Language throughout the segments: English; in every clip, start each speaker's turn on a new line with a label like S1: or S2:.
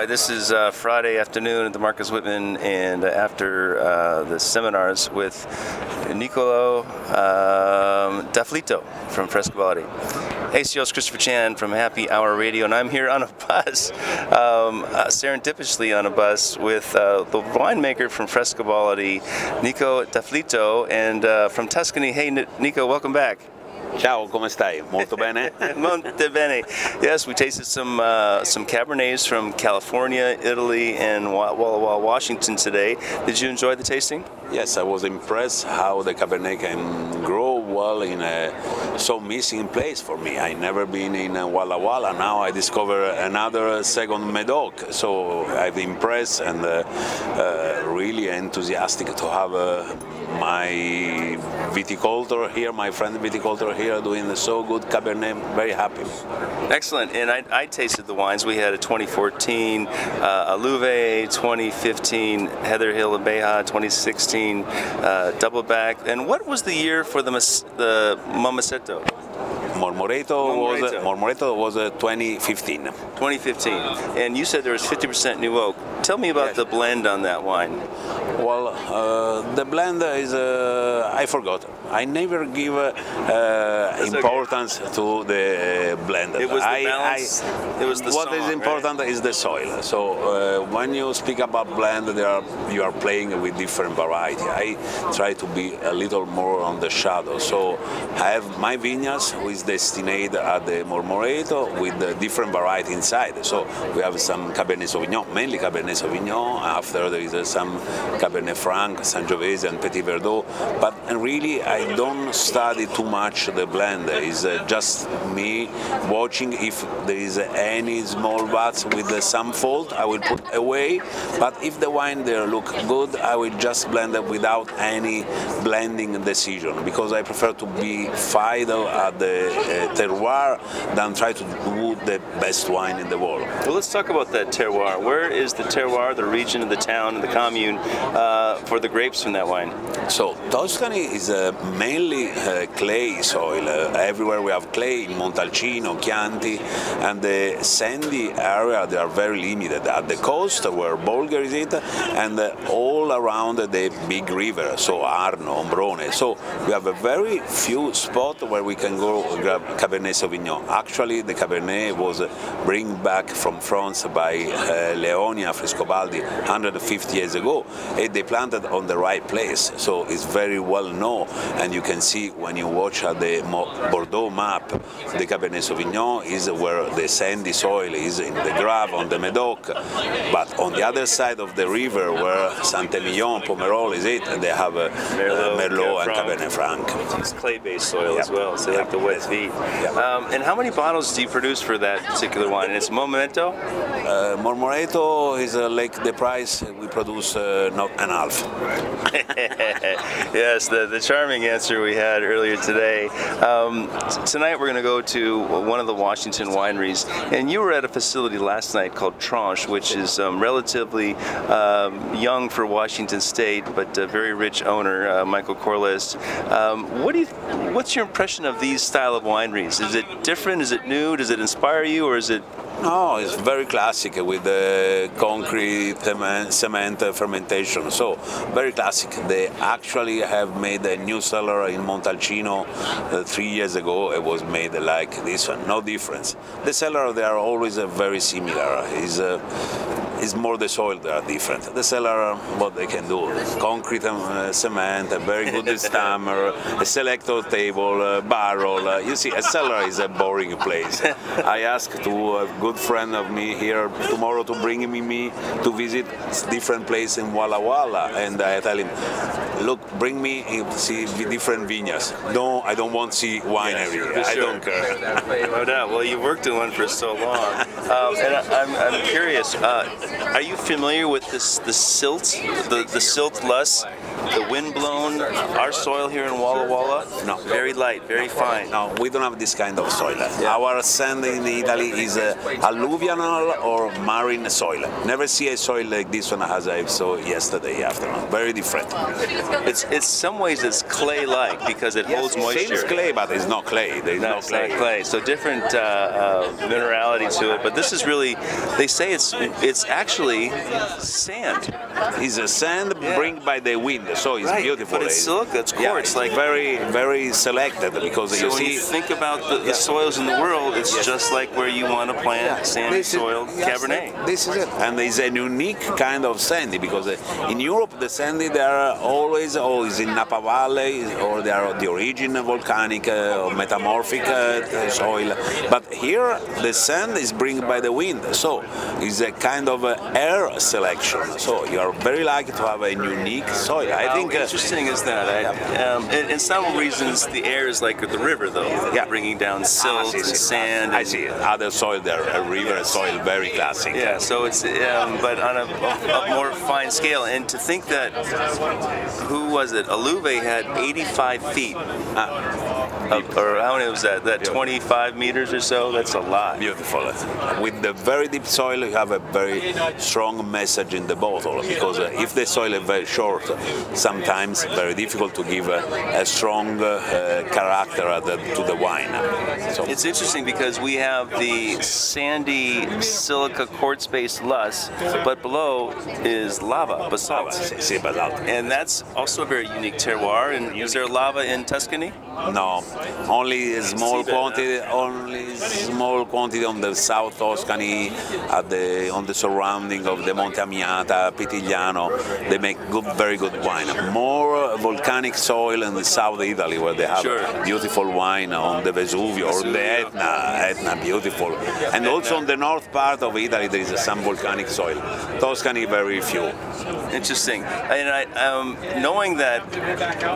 S1: right, this is uh, Friday afternoon at the Marcus Whitman, and after uh, the seminars with Nicolo um, D'Afflitto from Frescobaldi. Hey, CEO's Christopher Chan from Happy Hour Radio, and I'm here on a bus, um, uh, serendipitously on a bus with uh, the winemaker from Frescobaldi, Nico D'Afflitto, and uh, from Tuscany. Hey, N- Nico, welcome back.
S2: Ciao, come stai? Molto bene?
S1: Molto bene. Yes, we tasted some uh, some Cabernets from California, Italy, and Walla Walla, Washington today. Did you enjoy the tasting?
S2: Yes, I was impressed how the Cabernet can grow well in a so missing place for me. I never been in Walla Walla. Now I discover another second Medoc. So I'm impressed and uh, uh, really enthusiastic to have uh, my viticulture here, my friend viticulture here doing so good Cabernet. Very happy.
S1: Excellent. And I, I tasted the wines. We had a 2014 uh, Alluve, 2015 Heather Hill and Beja, 2016 uh, Doubleback. And what was the year for the Mas- the Momaceto?
S2: Mormoreto, was
S1: Mormoreto.
S2: Was uh, 2015.
S1: 2015. And you said there was 50% new oak. Tell me about
S2: Yes.
S1: the blend on that wine.
S2: Well, uh, the blend is uh, I forgot. I never give uh, uh,
S1: okay.
S2: importance to the blend.
S1: It was the
S2: I,
S1: balance,
S2: I-
S1: it was the
S2: what is
S1: song,
S2: important is the soil. So uh, when you speak about blend, there are, you are playing with different variety. I try to be a little more on the shadow. So I have my vineyards with destined at the Mormoreto with the different variety inside. So we have some Cabernet Sauvignon, mainly Cabernet Sauvignon. After there is uh, some Cabernet Franc, Sangiovese, and Petit Verdot. But really, I don't study too much the blend. It's uh, just me watching if there is any small bats with uh, some fault, I will put away. But if the wine there look good, I will just blend it without any blending decision because I prefer to be final at the uh, terroir than try to do the best wine in the world.
S1: Well, let's talk about that terroir. Where is the terroir, the region, the town, the commune uh, for the grapes from that wine?
S2: So Tuscany is uh, mainly uh, clay soil. Uh, everywhere we have clay in Montalcino, Chianti, and the sandy area they are very limited. At the coast where Bolgheri is it, and uh, all around the big river, so Arno, Ombrone. So we have a very few spots where we can go grab Cabernet Sauvignon. Actually, the Cabernet was bring back from France by Leonia Frescobaldi 150 years ago, they planted on the right place. So it's very well known, and you can see when you watch the Bordeaux map, the Cabernet Sauvignon is where the sandy soil is in the Grave on the Medoc, but on the other side of the river where Saint-Emilion, Pomerol is it, they have uh,
S1: Merlot,
S2: uh, Merlot and Cabernet Franc.
S1: It's clay-based soil as well, so like the wet feet. Um, and how many bottles do you produce for that particular wine? And it's Momento.
S2: Uh, Mormoreto is uh, like the price we produce uh, not an half.
S1: yes, the, the charming answer we had earlier today. Um, tonight we're going to go to one of the Washington wineries, and you were at a facility last night called Tranche, which is um, relatively um, young for Washington State, but a very rich owner, uh, Michael Corliss. Um, what do you? What's your impression of these style of wineries? Is it different? Is it new? Does it inspire you, or is it?
S2: No, it's very classic with the concrete cement, cement fermentation. So very classic. They actually have made a new cellar in Montalcino uh, three years ago. It was made like this one, no difference. The cellar they are always uh, very similar. Is is more the soil that are different. The cellar, what they can do, concrete and uh, cement, a very good stammer, a selector table, a barrel. Uh, you see, a cellar is a boring place. I asked to a good friend of me here tomorrow to bring me, me to visit different place in Walla Walla, and I tell him, look, bring me see different vineyards. No, I don't want to see winery. I
S1: sure.
S2: don't care.
S1: No doubt. Well, you worked in one for so long, um, and I, I'm, I'm curious. Uh, are you familiar with this the silt, the the silt less the wind blown, our soil here in Walla Walla?
S2: No.
S1: Very light, very fine.
S2: No, we don't have this kind of soil. Our sand in Italy is uh, alluvial or marine soil. Never see a soil like this one as I saw yesterday afternoon. Very different.
S1: It's it's some ways it's clay-like because it holds moisture.
S2: Same clay, but it's not clay. There's
S1: No,
S2: no,
S1: it's
S2: clay.
S1: not clay. So different uh, uh, minerality to it. But this is really, they say it's it's actually sand.
S2: It's a sand
S1: Yeah.
S2: bring by the wind, so it's
S1: Right,
S2: beautiful.
S1: but it's silica, it's
S2: Yeah,
S1: quartz,
S2: it's
S1: like-
S2: very, very selected because
S1: So
S2: you
S1: when
S2: see.
S1: you think about the, the soils in the world, it's just like where you want to plant sandy
S2: This is-
S1: soil
S2: yes,
S1: Cabernet.
S2: This is it. And it's a unique kind of sandy because uh, in Europe the sandy they are always always in Napa Valley or they are the origin volcanic uh, or metamorphic uh, soil. But here the sand is bring by the wind, so it's a kind of uh, air selection. So you are very lucky to have a unique soil. I
S1: How
S2: think. uh,
S1: interesting is that? I, um, in, in some reasons, the air is like the river, though,
S2: Yeah.
S1: bringing down
S2: Ah,
S1: silt and sand.
S2: I see. Other soil there, a river soil, very classic.
S1: Yeah, so it's um, but on a, a more fine scale, and to think that who was it? Aluve had 85 feet, or how many was that? That 25 meters or so. That's a lot.
S2: Beautiful. With the very deep soil, you have a very strong message in the bottle because uh, if the soil is very short, sometimes very difficult to give a, a strong uh, character the- to the wine. So
S1: It's interesting because we have the sandy silica quartz-based loess, but below is lava, basalt.
S2: sì, sì, basalt.
S1: And that's also a very unique terroir. And is there lava in Tuscany?
S2: No, only a small quantity, only small quantity on the South Tuscany, at the on the surrounding of the Monte Amiata, Pitigliano. They make good, very good wine. More volcanic soil in the South Italy, where they have
S1: Sure.
S2: beautiful wine on the Vesuvio or the Etna, Etna, beautiful. And also on the north part of Italy, there is some volcanic soil. Tuscany, very few.
S1: Interesting. And I, um, knowing that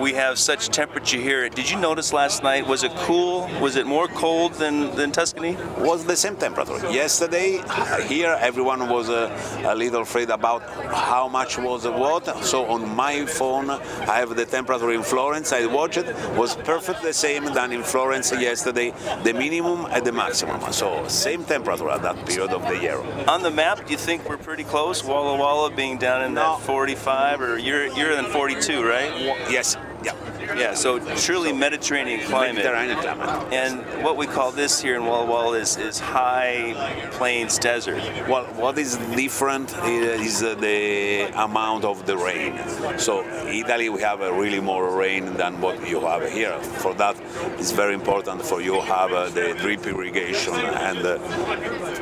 S1: we have such temperature here, did you notice last night? Was it cool? Was it more cold than, than Tuscany?
S2: was the same temperature. Yesterday, here everyone was uh, a little afraid about how much was the what. So on my phone, I have the temperature in Florence. I watched it was perfect the same than in Florence yesterday, the minimum and the maximum. So same temperature at that period of the year.
S1: On the map, do you think we're pretty close? Walla Walla being down in
S2: No.
S1: that 45, or you're you're in 42, right?
S2: Yes, yeah.
S1: Yeah. So truly Mediterranean climate.
S2: Mediterranean climate.
S1: And what we call this here in Walla Walla is, is high plains desert.
S2: Well, what is different is the amount of the rain. So Italy, we have really more rain than what you have here. For that, it's very important for you have uh, the drip irrigation and uh,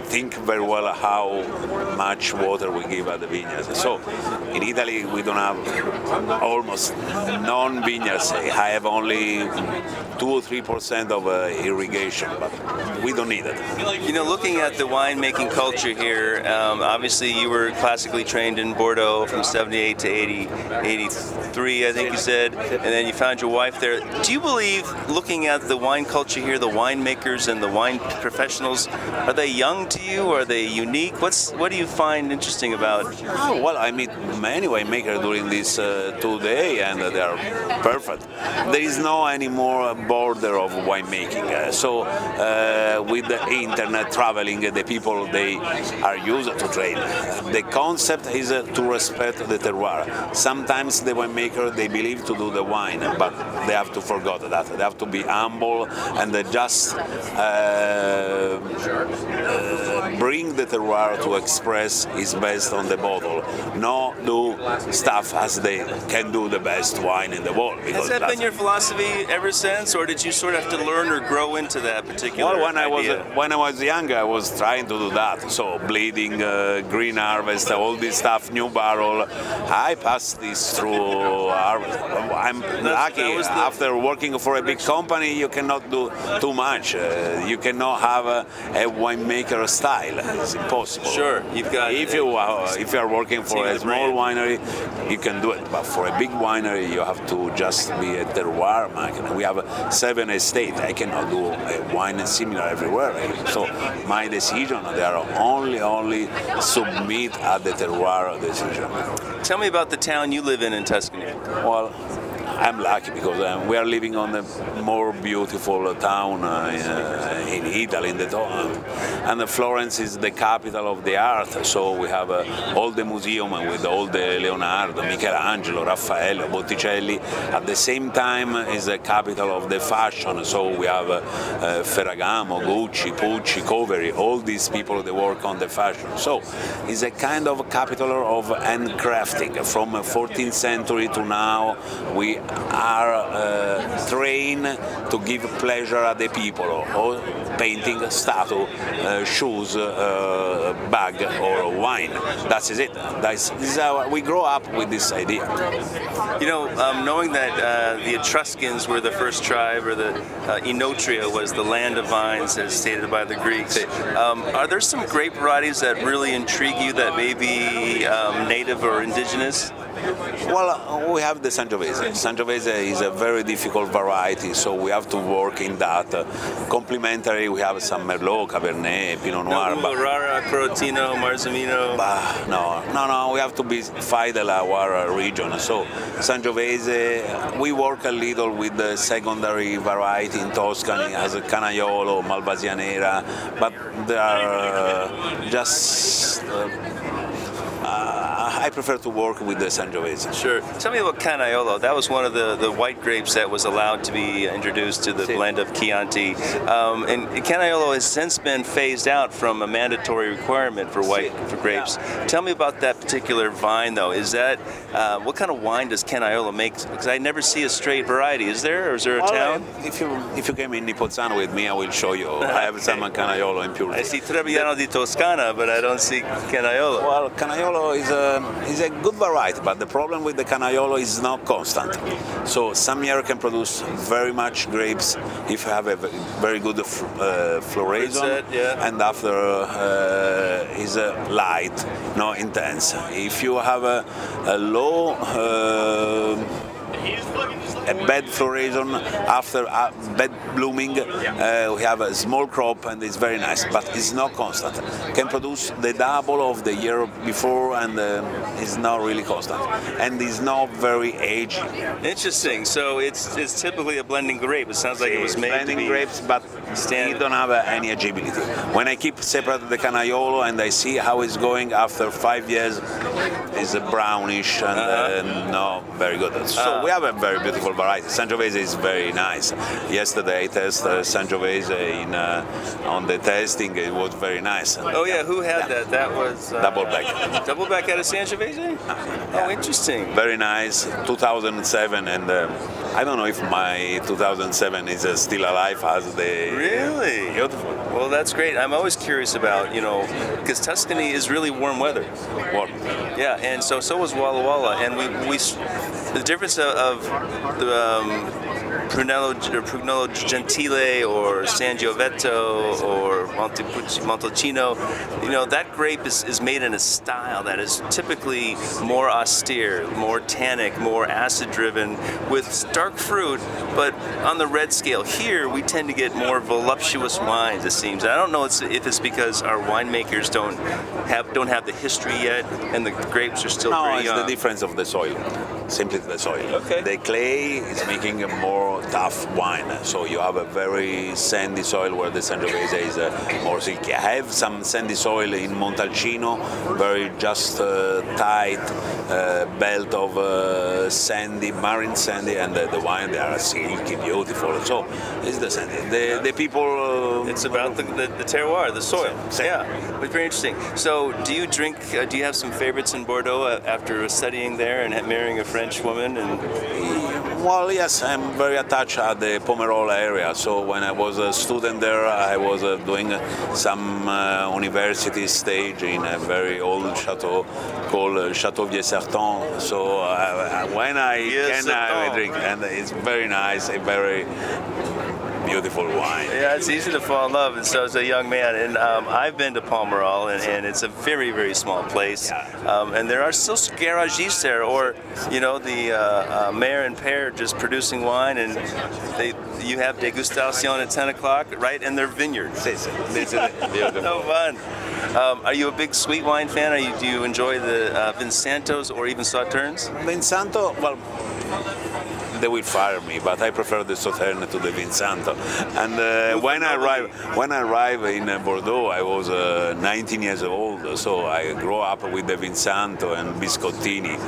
S2: think very well how much water we give at the vineyards. So in Italy, we don't have almost non vineyards. I have only two or three percent of uh, irrigation, but we don't need it.
S1: You know, looking at the winemaking culture here, um, obviously you were classically trained in Bordeaux from 78 to 80, 83, I think you said, and then you found your wife there. Do you believe, looking at the wine culture here, the winemakers and the wine professionals, are they young to you? Are they unique? What's What do you find interesting about
S2: Oh, well, I meet many winemakers during this uh, two day, and uh, they are perfect. There is no any more border of winemaking. Uh, so, uh, with the internet traveling, the people they are used to trade. The concept is uh, to respect the terroir. Sometimes the winemaker they believe to do the wine, but they have to forget that. They have to be humble and they just. Uh, uh, bring the terroir to express his best on the bottle. No do stuff as they can do the best wine in the world.
S1: Has that been your philosophy ever since, or did you sort of have to learn or grow into that particular
S2: well, when I was when I was younger, I was trying to do that. So bleeding, uh, green harvest, all this stuff, new barrel. I passed this through harvest. I'm lucky. After working for a big company, you cannot do too much. Uh, you cannot have a, a winemaker style. It's impossible.
S1: Sure, you've got-
S2: If you uh, if you are working for a small winery, you can do it. But for a big winery, you have to just be a terroir market. We have seven estates. I cannot do a wine similar everywhere. So my decision, they are only only submit at the terroir decision.
S1: Tell me about the town you live in in Tuscany.
S2: Well, I'm lucky because uh, we are living on a more beautiful town uh, in, uh, Italy, in the town. And Florence is the capital of the art, so we have uh, all the museum with all the Leonardo, Michelangelo, Raffaello, Botticelli. At the same time, is the capital of the fashion, so we have uh, Ferragamo, Gucci, Pucci, Covery, all these people that work on the fashion. So it's a kind of capital of handcrafting. From 14th century to now, we are uh, trained to give pleasure at the people, or painting, statue, uh, shoes, uh, bag, or wine. That is it. That's, is how we grow up with this idea.
S1: You know, um, knowing that uh, the Etruscans were the first tribe, or the uh, Oenotria was the land of vines, as stated by the Greeks, um, are there some grape varieties that really intrigue you that may be um, native or indigenous?
S2: Well, we have the Sangiovese. Sangiovese is a very difficult variety, so we have to work in that. Uh, complementary, we have some Merlot, Cabernet, Pinot Noir.
S1: No, Rara, Crotino, Marzemino.
S2: Bah, no, no, no. We have to be fidel our region. So Sangiovese, we work a little with the secondary variety in Tuscany as a Canaiolo, Malvasia but they are uh, just. Uh, I prefer to work with the Sangiovese.
S1: Sure. Tell me about Canaiolo. That was one of the, the white grapes that was allowed to be introduced to the sí. blend of Chianti. Um, and Canaiolo has since been phased out from a mandatory requirement for white sí. for grapes. Yeah. Tell me about that particular vine, though. Is that uh, what kind of wine does Canaiolo make? Because I never see a straight variety. Is there, or is there a
S2: well,
S1: town?
S2: If you if you came in Nipozzano with me, I will show you. I have some Canaiolo impurity.
S1: I see Trebbiano di Toscana, but I don't see Canaiolo.
S2: Well, Canaiolo is a is a good variety, but the problem with the Canaiolo is not constant. So some year can produce very much grapes if you have a very good uh, floraison,
S1: yeah.
S2: and after uh, is uh, light, not intense. If you have a, a low uh, a bad floraison after a bad blooming. Uh, we have a small crop and it's very nice, but it's not constant. Can produce the double of the year before and uh, it's not really constant. And it's not very aged.
S1: Interesting. So it's it's typically a blending grape. It sounds like it was made
S2: blending
S1: to be
S2: grapes, but stand. don't have uh, any agility. When I keep separate the Canaiolo and I see how it's going after five years, it's a brownish and uh-huh. uh, not very good. So we have a very beautiful variety. Sangiovese is very nice. Yesterday I tested uh, Sangiovese in uh, on the testing. It was very nice.
S1: Oh yeah, who had yeah. that? That was
S2: uh, Doubleback.
S1: Double back out of Sangiovese. Yeah. Oh, interesting.
S2: Very nice. 2007 and. Uh, I don't know if my 2007 is uh, still alive as the.
S1: Really?
S2: Beautiful.
S1: Well, that's great. I'm always curious about, you know, because Tuscany is really warm weather.
S2: Warm.
S1: Yeah, and so so was Walla Walla, and we we the difference of, of the. Um, Brunello, Brunello Gentile or Sangioveto or Montalcino, you know, that grape is, is made in a style that is typically more austere, more tannic, more acid driven, with dark fruit, but on the red scale. Here, we tend to get more voluptuous wines, it seems. I don't know if it's because our winemakers don't have don't have the history yet, and the grapes are still
S2: no, it's
S1: young.
S2: the difference of the soil simply the soil.
S1: Okay.
S2: The clay is making a more tough wine, so you have a very sandy soil where the Sangiovese is uh, more silky. I have some sandy soil in Montalcino, very just uh, tight uh, belt of uh, sandy, marine sandy, and the, the, wine they are silky, beautiful. So it's the sandy. The, the people.
S1: Uh, it's about the, the, the, terroir, the soil.
S2: Same.
S1: Yeah, it's very interesting. So, do you drink? Uh, do you have some favorites in Bordeaux after studying there and marrying a French woman and
S2: well, yes, I'm very attached at the Pomerol area. So when I was a student there, I was uh, doing some uh, university stage in a very old chateau called uh, Chateau Vieux Certan. So uh, when I
S1: yes,
S2: can, I drink, and it's very nice, very beautiful wine.
S1: Yeah, it's easy to fall in love, and so as a young man. And um, I've been to Pomerol, and, and, it's a very, very small place. Um, and there are still garagistes there, or you know, the uh, uh, mayor and pair just producing wine, and they you have degustation at 10 o'clock right in their vineyard. no fun. Um, are you a big sweet wine fan? Are you, do you enjoy the uh, Vinsantos or even Sauternes?
S2: Vinsanto, well, they will fire me, but I prefer the Sauterne to the Vinsanto. And uh, when I arrive, when I arrived in Bordeaux, I was uh, 19 years old, so I grew up with the Vinsanto and Biscottini,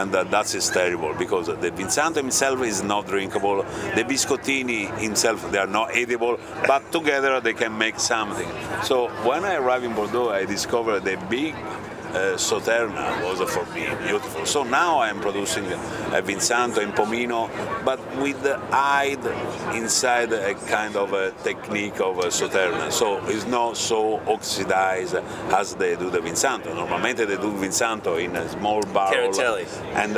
S2: and uh, that is terrible because the Vinsanto himself is not drinkable. The Biscottini himself they are not edible, but together they can make something. So when I arrived in Bordeaux, I discovered the big uh, Sauternes was for me beautiful. So now I'm producing a Vinsanto in Pomino, but with the hide inside a kind of a technique of a Sauternes. So it's not so oxidized as they do the Vinsanto. Normally they do Vinsanto in a small barrel
S1: Caratelli.
S2: and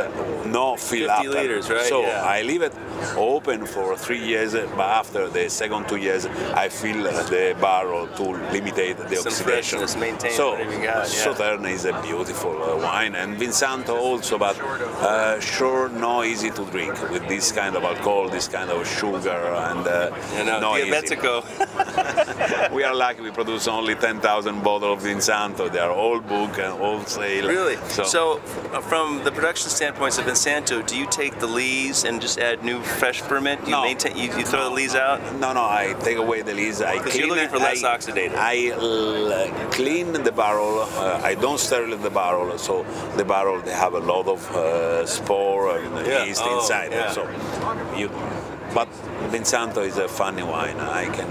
S2: no fill
S1: 50
S2: up.
S1: liters, right?
S2: So
S1: Yeah.
S2: I leave it open for three years, but after the second two years, I fill the barrel to limit the
S1: Some
S2: oxidation. so,
S1: whatever you got, yeah.
S2: Sauterne is a beautiful uh, wine, and Vinsanto also, but uh, sure, not easy to drink with this kind of alcohol, this kind of sugar, and uh,
S1: You know. Diabetico.
S2: We are lucky we produce only 10,000 bottles of Vinsanto. They are all book and wholesale.
S1: Really?
S2: So,
S1: So, uh, from the production standpoints of Vinsanto, do you take the lees and just add new fresh ferment? You
S2: No.
S1: maintain? You, you throw the lees out?
S2: No, no, I take away the lees. I
S1: 'Cause
S2: clean
S1: you're looking for less
S2: I,
S1: oxidated.
S2: I l- clean the barrel. Uh, I don't sterilise the barrel, so the barrel they have a lot of uh, spore and
S1: Yeah.
S2: yeast
S1: Oh,
S2: inside.
S1: yeah.
S2: So you, but Vinsanto is a funny wine. I can.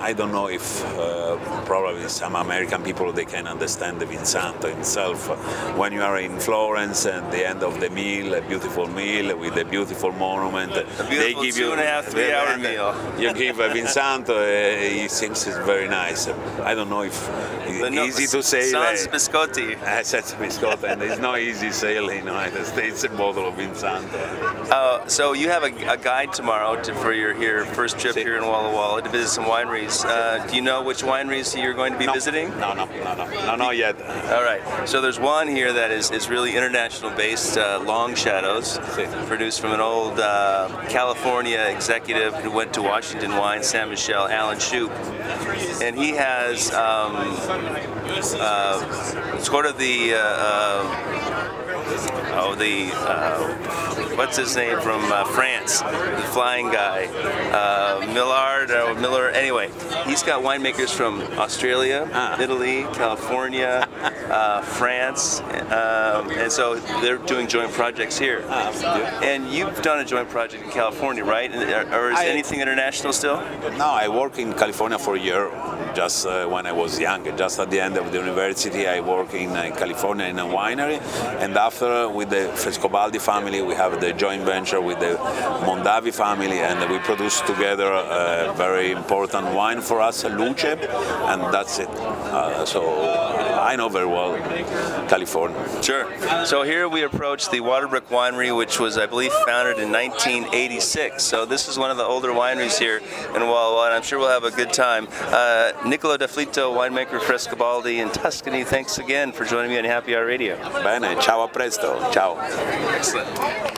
S2: I don't know if uh, probably some American people they can understand the Vinsanto himself. When you are in Florence at the end of the meal, a beautiful meal with a beautiful monument,
S1: A
S2: they give
S1: two
S2: you
S1: and a half, three hour meal.
S2: You give a Vinsanto, uh, it seems it's very nice. I don't know if it's
S1: no-
S2: easy to say.
S1: Sans
S2: uh,
S1: biscotti.
S2: I said to Scott, and it's not easy sale in the United States a bottle of Vinsanto.
S1: Uh, so you have a, a guide tomorrow to, for your here first trip
S2: Si.
S1: here in Walla Walla to visit some wineries. Uh, do you know which wineries you're going to be
S2: No,
S1: visiting?
S2: No, no, no, no, no, not yet.
S1: All right. So there's one here that is, is really international based, uh, Long Shadows,
S2: Si.
S1: produced from an old uh, California executive who went to Washington Wine, San Michel, Allen Shoup. And he has um, uh, sort of the, uh, uh, oh, the, uh, what's his name from uh, France, the flying guy, uh, Millard, or Miller, anyway. He's got winemakers from Australia,
S2: Ah.
S1: Italy, California, uh, France, um, and so they're doing joint projects here.
S2: Ah,
S1: And you've done a joint project in California, right? And, or- is
S2: I-
S1: anything international still?
S2: No, I worked in California for a year, just uh, when I was young. Just at the end of the university, I worked in uh, California in a winery, and after with the Frescobaldi family, we have the joint venture with the Mondavi family, and we produce together a very important wine for us, Luce, and that's it. Uh, so I know very well California.
S1: Sure. So here we approach the Waterbrook Winery, which was, I believe, founded in 1986. So this is one of the older wineries here in Walla Walla, and I'm sure we'll have a good time. Uh, Niccolo D'Afflitto, winemaker Frescobaldi in Tuscany, thanks again for joining me on Happy Hour Radio.
S2: Bene, ciao a presto, ciao.
S1: Excellent.